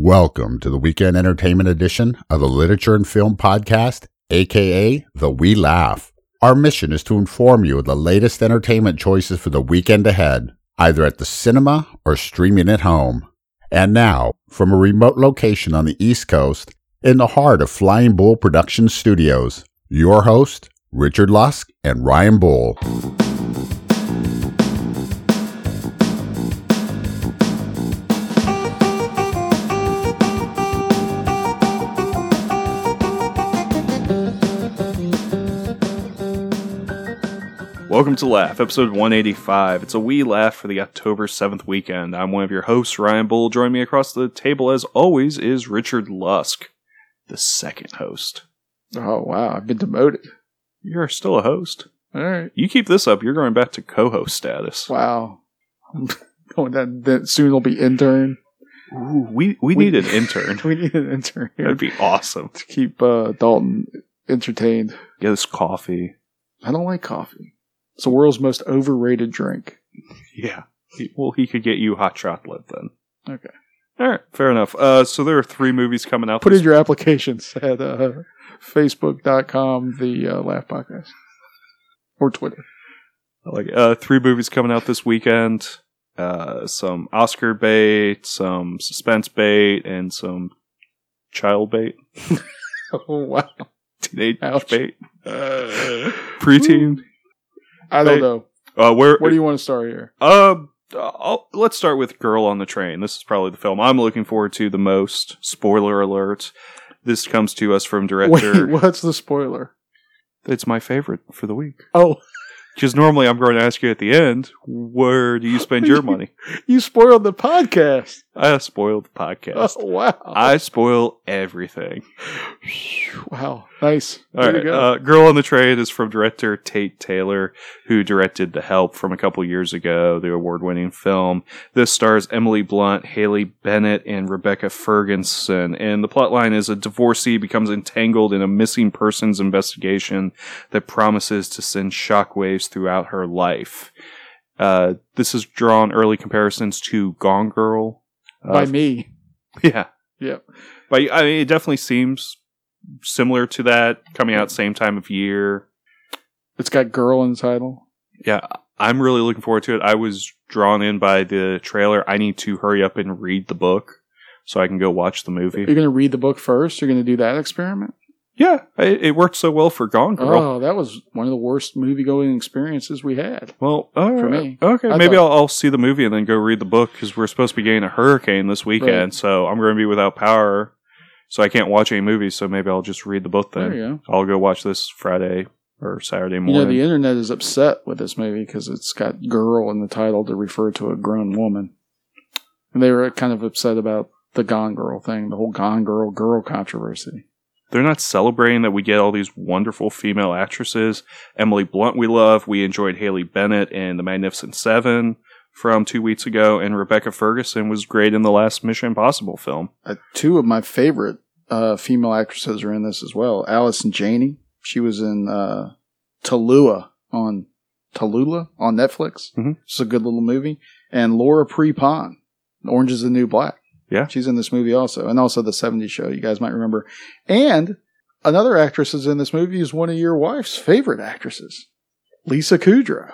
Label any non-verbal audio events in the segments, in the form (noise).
Welcome to the weekend entertainment edition of the Literature and Film Podcast, aka The We Laugh. Our mission is to inform you of the latest entertainment choices for the weekend ahead, either at the cinema or streaming at home. And now, from a remote location on the East Coast, in the heart of Flying Bull Production Studios, your host, Richard Lusk and Ryan Bull. Welcome to Laugh, episode 185. It's a wee laugh for the October 7th weekend. I'm one of your hosts, Ryan Bull. Joining me across the table, as always, is Richard Lusk, the second host. Oh wow, I've been demoted. You're still a host. All right. You keep this up, you're going back to co host status. Wow. (laughs) Going that, that soon will be intern. Ooh, we, we, We- need an intern. (laughs) We need an intern here That'd be awesome. to keep uh, Dalton entertained. Get us coffee. I don't like coffee. It's the world's most overrated drink. Yeah. Well, he could get you hot chocolate then. Okay. All right, fair enough. Uh, so there are three movies coming out. Put in your applications (laughs) at uh, facebook.com, the uh, Laugh Podcast. Or Twitter. I like uh three movies coming out this weekend uh some oscar bait some suspense bait and some child bait (laughs) Oh, wow. teenage Ouch. bait preteen I don't know. uh where Where do you want to start here? uh I'll, let's start with girl on the train this is probably the film i'm looking forward to the most spoiler alert this comes to us from (laughs) director Wait, what's the spoiler? it's my favorite for the week Oh, because normally i'm going to ask you at the end where do you spend your money (laughs) you spoiled the podcast. i spoiled the podcast Oh, wow. I spoil everything. Wow, nice. All to right, uh, "Girl on the Train" is from director Tate Taylor, who directed The Help from a couple years ago, the award-winning film. This stars Emily Blunt, Haley Bennett, and Rebecca Ferguson. And the plotline is a divorcee becomes entangled in a missing persons investigation that promises to send shockwaves throughout her life. Uh, this has drawn early comparisons to Gone Girl. By Uh, me. (laughs) yeah, Yep. but I mean, it definitely seems similar to that, coming out same time of year. It's got girl in the title. Yeah, I'm really looking forward to it. I was drawn in by the trailer. I need to hurry up and read the book so I can go watch the movie. You're going to read the book first. You're going to do that experiment. Yeah, it, it worked so well for Gone Girl. Oh, that was one of the worst movie going experiences we had. Well, all For me. okay, I maybe thought- I'll, I'll see the movie and then go read the book because we're supposed to be getting a hurricane this weekend, Right. so I'm going to be without power, so I can't watch any movies. So maybe I'll just read the book then. There you I'll go watch this Friday or Saturday go. You morning. the internet is upset with this movie because it's got girl in the title to refer to a grown woman. And they were kind of upset about the Gone Girl thing, the whole Gone Girl girl controversy. They're not celebrating that we get all these wonderful female actresses. Emily Blunt, we love. We enjoyed Haley Bennett in The Magnificent Seven from two weeks ago, and Rebecca Ferguson was great in the last Mission Impossible film. Uh, two of my favorite uh, female actresses are in this as well. Allison Janney, she was in uh, Tallulah on Tallulah on Netflix. Mhm. It's a good little movie. And Laura Prepon, Orange is the New Black. Yeah. she's in this movie also, and also the '70s show. You guys might remember. And another actress is in this movie is one of your wife's favorite actresses, Lisa Kudrow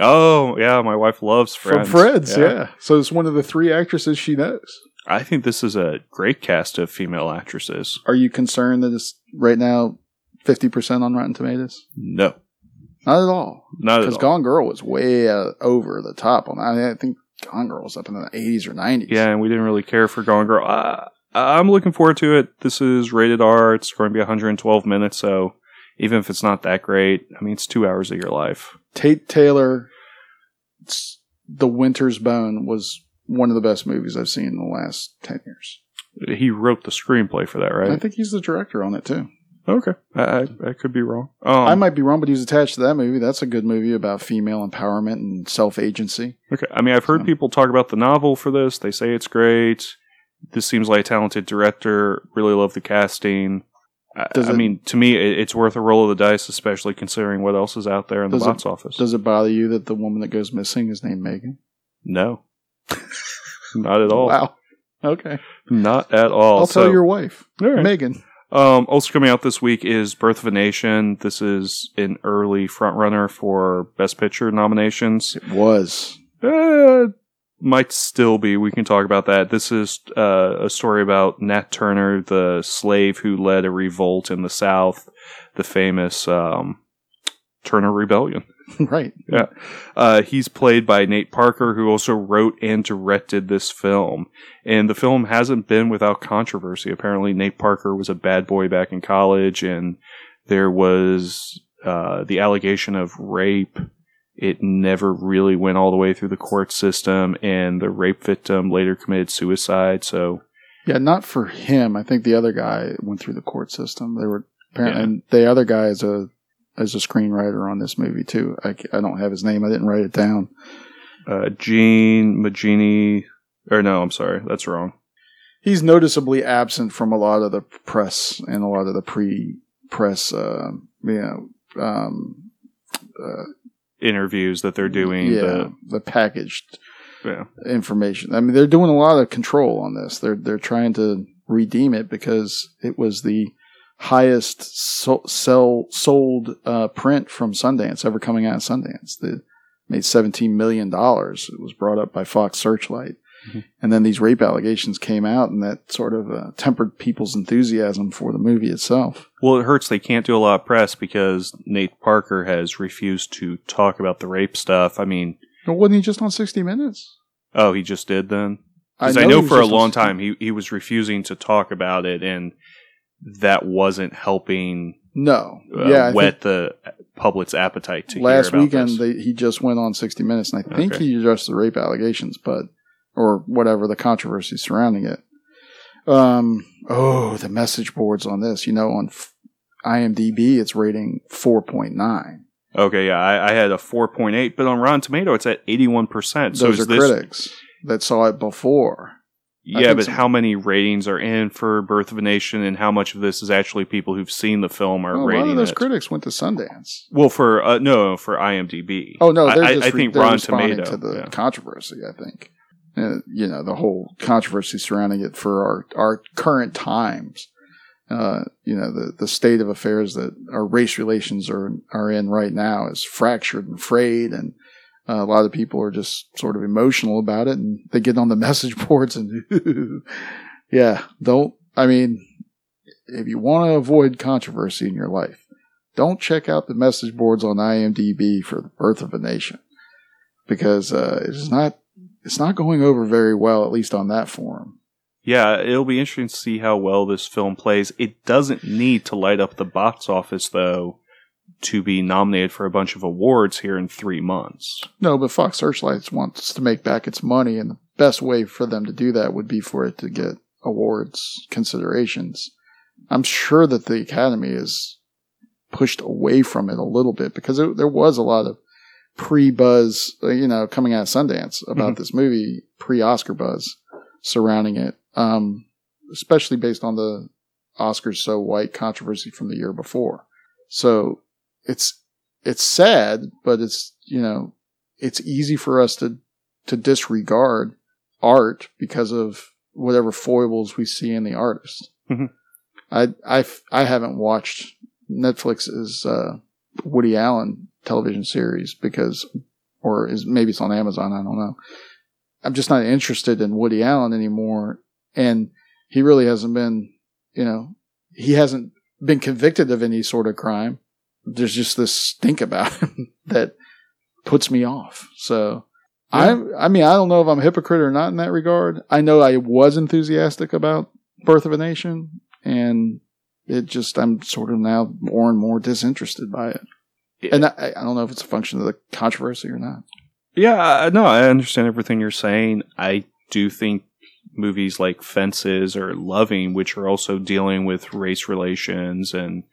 Oh yeah, my wife loves Friends. from Friends. Yeah. so it's one of the three actresses she knows. I think this is a great cast of female actresses. Are you concerned that it's right now fifty percent on Rotten Tomatoes? No, Not at all. not at Because. Gone Girl was way uh, over the top on that. I, mean, I think Gone Girl was up in the eighties or nineties. yeah, and we didn't really care for Gone Girl. Uh, I'm looking forward to it. This is rated R. It's going to be 112 minutes, so even if it's not that great, I mean, it's two hours of your life. Tate Taylor, The Winter's Bone was one of the best movies I've seen in the last ten years. He wrote the screenplay for that, right? I think he's the director on it too. Okay, I, I, I could be wrong. Um, I might be wrong, but he was attached to that movie. That's a good movie about female empowerment and self agency. okay. I mean, I've heard So- people talk about the novel for this. They say it's great. This seems like a talented director. Really love the casting. I, Does I it- mean, to me, it, it's worth a roll of the dice, especially considering what else is out there in the Does it- box office. Does it bother you that the woman that goes missing is named Megan? no, not at all. Wow. Okay. Not at all. I'll So- tell your wife, right. Megan. Um, also coming out this week is Birth of a Nation. This is an early frontrunner for Best Picture nominations. It was. Uh, might still be. We can talk about that. This is uh, a story about Nat Turner, the slave who led a revolt in the South, the famous um, Turner Rebellion. (laughs) right. Yeah. Uh, he's played by Nate Parker, who also wrote and directed this film. And the film hasn't been without controversy. Apparently, Nate Parker was a bad boy back in college, and there was uh, the allegation of rape. It never really went all the way through the court system, and the rape victim later committed suicide. So, Yeah, not for him. I think the other guy went through the court system. They were apparently, Yeah. and the other guy is a is a screenwriter on this movie too. I, I don't have his name. I didn't write it down. uh, Gene Magini, or no, I'm sorry, that's wrong. He's noticeably absent from a lot of the press and a lot of the pre press, uh, you know, um, uh, Interviews that they're doing. yeah, The, the packaged yeah. information. I mean, they're doing a lot of control on this. They're they're trying to redeem it because it was the highest so, sell sold uh, print from Sundance ever coming out of Sundance. That made seventeen million dollars. It was brought up by Fox Searchlight, Mhm. and then these rape allegations came out, and that sort of uh, tempered people's enthusiasm for the movie itself. Well, it hurts they can't do a lot of press because Nate Parker has refused to talk about the rape stuff. I mean, But wasn't he just on sixty Minutes? oh, he just did then? Because I know, he was for a long time he, he was refusing to talk about it, and that wasn't helping No, uh, yeah, I whet the public's appetite to last hear about weekend they, he just went on 60 minutes and i think Okay. he addressed the rape allegations but or whatever the controversy surrounding it. Um oh the message boards on this you know on F- imdb it's rating 4.9 okay, yeah, I, I had a 4.8, but on Rotten Tomato it's at 81%. So those is are this, critics that saw it before Yeah, but some- how many ratings are in for Birth of a Nation, and how much of this is actually people who've seen the film are Oh, a lot of those it? critics went to sundance Well, for uh, no, for IMDb. oh no they're I, just I re- think they're Rotten responding Tomato. to the yeah. controversy i think uh, you know the whole controversy surrounding it for our our current times uh, you know the the state of affairs that our race relations are are in right now is fractured and frayed and uh, a lot of people are just sort of emotional about it and they get on the (laughs) message boards and (laughs) yeah don't i mean if you want to avoid controversy in your life don't check out the message boards on imdb for the birth of a nation because uh, it's not it's not going over very well at least on that forum Yeah, it'll be interesting to see how well this film plays. It doesn't need to light up the box office though to be nominated for a bunch of awards here in three months. No, but Fox Searchlights wants to make back its money, and the best way for them to do that would be for it to get awards considerations. I'm sure that the Academy is pushed away from it a little bit because it, there was a lot of pre-buzz, uh, you know, coming out of Sundance about Mhm. this movie, pre-Oscar buzz surrounding it, um, especially based on the Oscars so white controversy from the year before. So it's it's sad, but it's you know it's easy for us to to disregard art because of whatever foibles we see in the artist. Mhm. I I I haven't watched Netflix's uh, Woody Allen television series because, or is maybe it's on Amazon. I don't know. I'm just not interested in Woody Allen anymore, and he really hasn't been. You know, he hasn't been convicted of any sort of crime. There's just this stink about him (laughs) that puts me off. So I I mean I don't know if I'm a hypocrite or not in that regard. I know I was enthusiastic about Birth of a Nation and it just I'm sort of now more and more disinterested by it. And I, I don't know if it's a function of the controversy or not. Yeah, I- no, I understand everything you're saying. I do think movies like Fences or Loving, which are also dealing with race relations and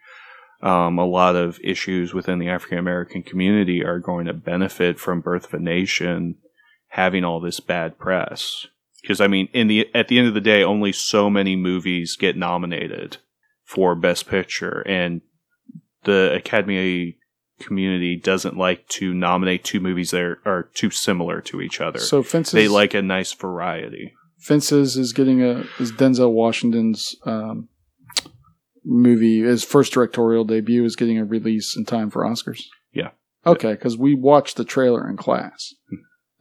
um, a lot of issues within the African American community, are going to benefit from Birth of a Nation having all this bad press. Because I mean, in the at the end of the day, only so many movies get nominated for Best Picture, and the Academy community doesn't like to nominate two movies that are, are too similar to each other. So fences they like a nice variety. Fences is getting a is Denzel Washington's um, movie. His first directorial debut is getting a release in time for Oscars. Yeah. Okay, because we watched the trailer in class,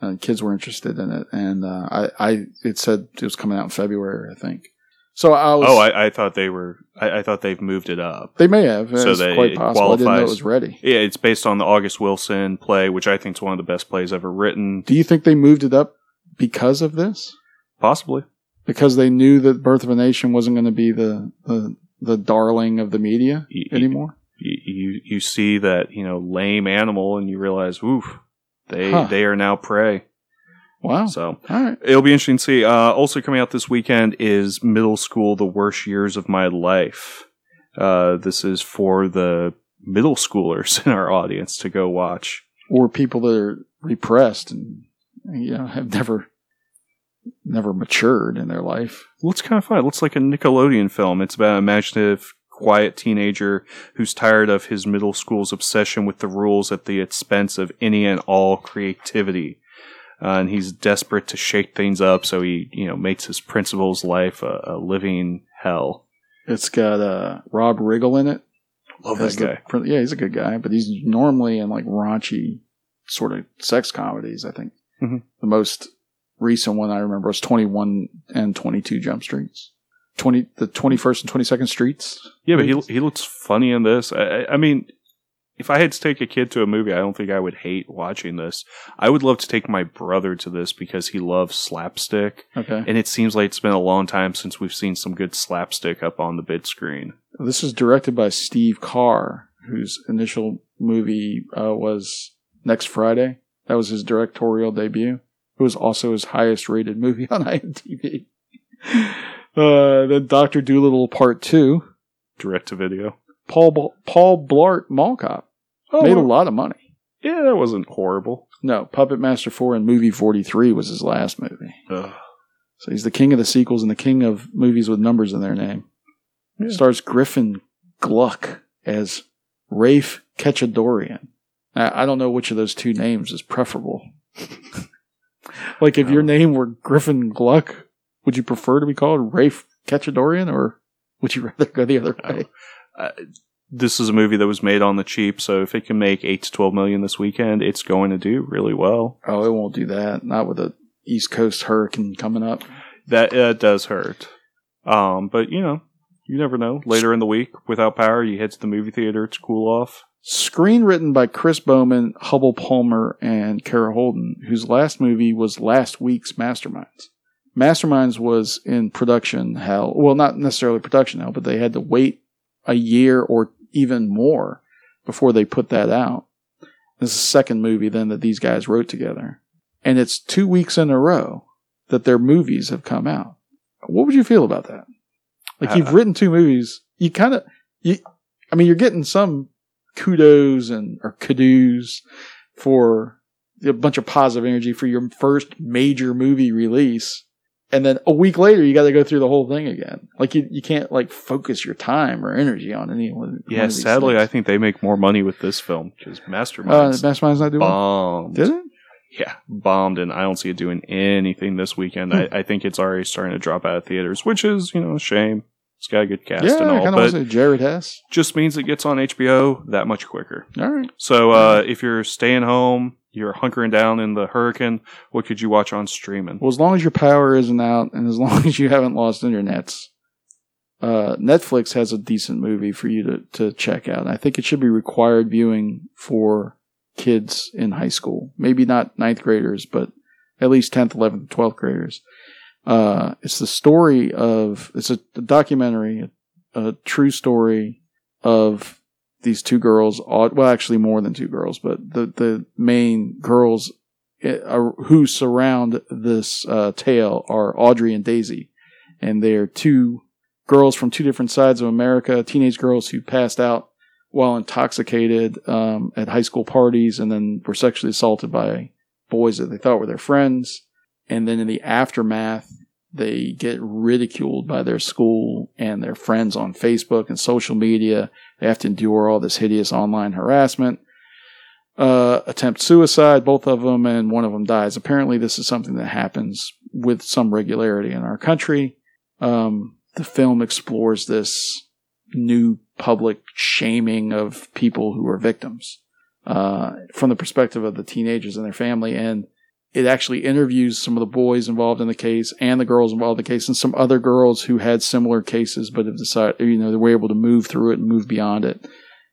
and kids were interested in it, and uh, I, I it said it was coming out in February, I think. So I was. Oh, I, I thought they were. I, I thought they've moved it up. they may have. So It's they- quite it possible. I didn't know it was ready. Yeah, it's based on the August Wilson play, which I think is one of the best plays ever written. Do you think they moved it up because of this? Possibly. Because they knew that Birth of a Nation wasn't going to be the, the the darling of the media Y- y- anymore. You, you you see that you know lame animal, and you realize, oof, they Huh. they are now prey. Wow. So right. It'll be interesting to see. Uh, also coming out this weekend is Middle School: The Worst Years of My Life. Uh, this is for the middle schoolers (laughs) in our audience to go watch. Or people that are repressed and you know have never never matured in their life. Looks kind of fun. It looks like a Nickelodeon film. It's about an imaginative, quiet teenager who's tired of his middle school's obsession with the rules at the expense of any and all creativity. Uh, and he's desperate to shake things up, so he, you know, makes his principal's life a, a living hell. It's got uh, Rob Riggle in it. Love that guy. prin- yeah, he's a good guy, but he's normally in like raunchy sort of sex comedies. I think Mhm. the most recent one I remember was Twenty One and Twenty Two Jump Streets. Twenty the Twenty First and Twenty Second Streets. Yeah, but he he looks funny in this. I, I- I mean, if I had to take a kid to a movie, I don't think I would hate watching this. I would love to take my brother to this because he loves slapstick, Okay, and it seems like it's been a long time since we've seen some good slapstick up on the big screen. this is directed by Steve Carr, whose initial movie uh, was Next Friday. That was his directorial debut. It was also his highest rated movie (laughs) on IMDb. Uh, then Doctor Dolittle Part Two. Direct to video. Paul Bl- Paul Blart Mall Cop Oh, made a lot of money. yeah, that wasn't horrible. No, Puppet Master Four and Movie Forty Three was his last movie. Ugh. So he's the king of the sequels and the king of movies with numbers in their name. Yeah. Stars Griffin Gluck as Rafe Khatchadorian. I, I don't know which of those two names is preferable. (laughs) like if your name were Griffin Gluck, would you prefer to be called Rafe Khatchadorian or would you rather go the other way? Uh, this is a movie that was made on the cheap, so if it can make eight to twelve million this weekend, it's going to do really well. Oh, it won't do that. Not with a East Coast hurricane coming up. That uh, does hurt. Um, but you know, you never know. Later in the week, without power, you head to the movie theater to cool off. Screenwritten by Chris Bowman, Hubbel Palmer, and Kara Holden, whose last movie was last week's Masterminds. Masterminds was in production hell. Well, not necessarily production hell, but they had to wait a year or even more before they put that out. This is the second movie then that these guys wrote together. And it's two weeks in a row that their movies have come out. What would you feel about that? Like you've written two movies, you kind of, you, I mean, you're getting some kudos and or kudos for a bunch of positive energy for your first major movie release. And then a week later, you got to go through the whole thing again. Like you, you can't like focus your time or energy on any one. Yeah, sadly, I think they make more money with this film because uh, Masterminds not doing. bombed. Did it? Yeah, bombed, and I don't see it doing anything this weekend. I, I think it's already starting to drop out of theaters, which is you know a shame. It's got a good cast Yeah, and I all, kind of but want to say Jared Hess. just means it gets on HBO that much quicker. All right. So uh, if you're staying home, you're hunkering down in the hurricane, what could you watch on streaming? Well, as long as your power isn't out and as (laughs) long as you haven't lost internets, uh, Netflix has a decent movie for you to, to check out. I think it should be required viewing for kids in high school. Maybe not ninth graders, but at least 10th, 11th, 12th graders. Uh, it's the story of, it's a, documentary, a, a true story of these two girls, well, actually more than two girls, but the, the main girls uh, who surround this uh, tale are Audrie and Daisy, and they're two girls from two different sides of America, teenage girls who passed out while intoxicated um, at high school parties, and then were sexually assaulted by boys that they thought were their friends, and then in the aftermath. They get ridiculed by their school and their friends on Facebook and social media. They have to endure all this hideous online harassment uh, attempt suicide, both of them, and one of them dies. Apparently, this is something that happens with some regularity in our country. Um, the film explores this new public shaming of people who are victims uh, from the perspective of the teenagers and their family. And it actually interviews some of the boys involved in the case and the girls involved in the case and some other girls who had similar cases but have decided, you know, they were able to move through it and move beyond it.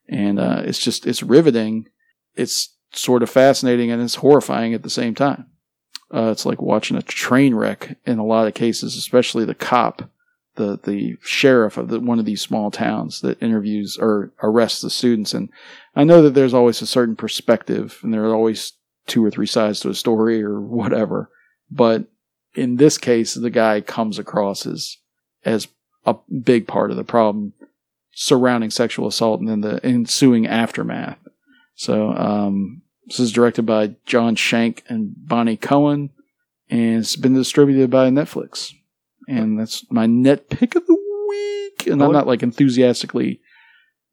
And uh, it's just, it's riveting. It's sort of fascinating and it's horrifying at the same time. Uh, it's like watching a train wreck in a lot of cases, especially the cop, the the sheriff of the, one of these small towns that interviews or arrests the students. And I know that there's always a certain perspective, and there are always two or three sides to a story or whatever. But in this case, the guy comes across as as a big part of the problem surrounding sexual assault and then the ensuing aftermath. So um, this is directed by Jon Shenk and Bonni Cohen, and it's been distributed by Netflix. And that's my net pick of the week. And I'm not like enthusiastically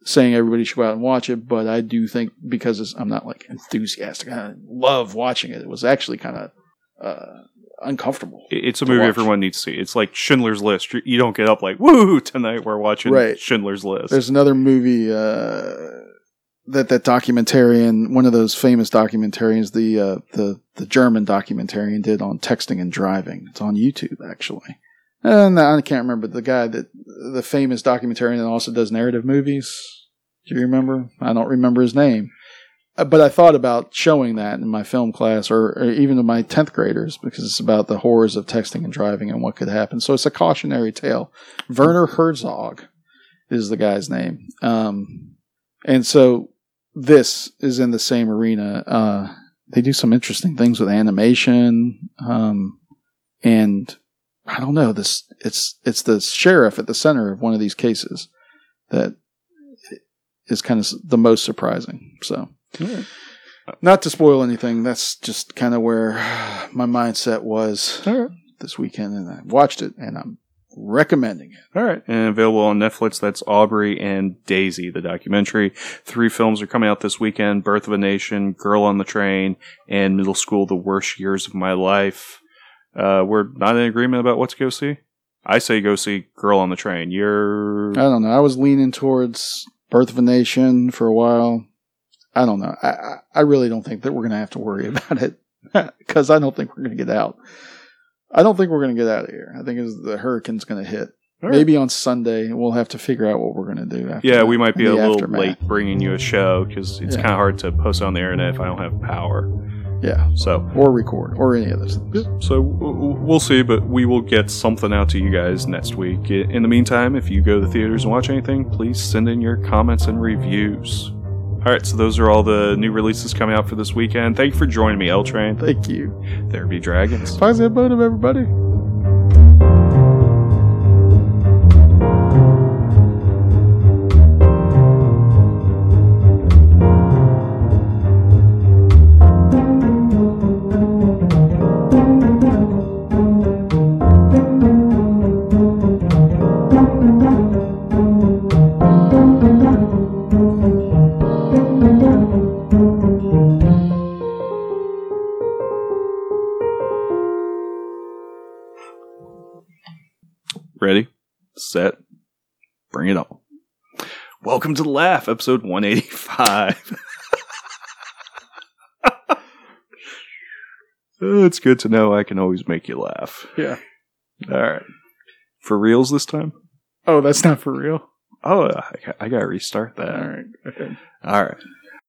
saying everybody should go out and watch it, but I do think because I'm not like enthusiastic, I love watching it. It was actually kind of uh, uncomfortable. It's a movie watch. everyone needs to see. It's like Schindler's List. You- don't get up like, woo, tonight we're watching Right. Schindler's List. There's another movie uh, that that documentarian, one of those famous documentarians, the uh, the the German documentarian did on texting and driving. It's on YouTube actually. And I can't remember the guy that the famous documentarian that also does narrative movies. Do you remember? I don't remember his name. Uh, But I thought about showing that in my film class or, or even to my 10th graders because it's about the horrors of texting and driving and what could happen. So it's a cautionary tale. Werner Herzog is the guy's name. Um, and so this is in the same arena. Uh, they do some interesting things with animation. Um, and I don't know this, it's, it's the sheriff at the center of one of these cases that is kind of the most surprising. So not to spoil anything, that's just kind of where (sighs) my mindset was right. this weekend and I watched it and I'm recommending it. All right. And available on Netflix. That's Aubrey and Daisy, the documentary. Three films are coming out this weekend Birth of a Nation, Girl on the Train, and Middle School, The Worst Years of My Life. Uh, we're not in agreement about what to go see. I say go see Girl on the Train. You're. I don't know. I was leaning towards Birth of a Nation for a while. I don't know. I, I, I really don't think that we're going to have to worry (laughs) about it because I don't think we're going to get out. I don't think we're going to get out of here. I think it's the hurricane's going to hit. All right. Maybe on Sunday we'll have to figure out what we're going to do. After Yeah, we might be a little aftermath. late bringing you a show because it's Yeah. kind of hard to post on the internet if I don't have power. Yeah, So, or record or any of those things. so we'll see, but we will get something out to you guys next week. In the meantime, if you go to the theaters and watch anything, please send in your comments and reviews. All right, so those are all the new releases coming out for this weekend. Thank you for joining me, L Train. Thank you. There be dragons. Find that bottom, everybody. Welcome to the Laugh, episode 185. (laughs) Uh, it's good to know I can always make you laugh. Yeah. All right. For reals this time? Oh, that's not for real. Oh, I, I gotta restart that. All right. Okay. All right.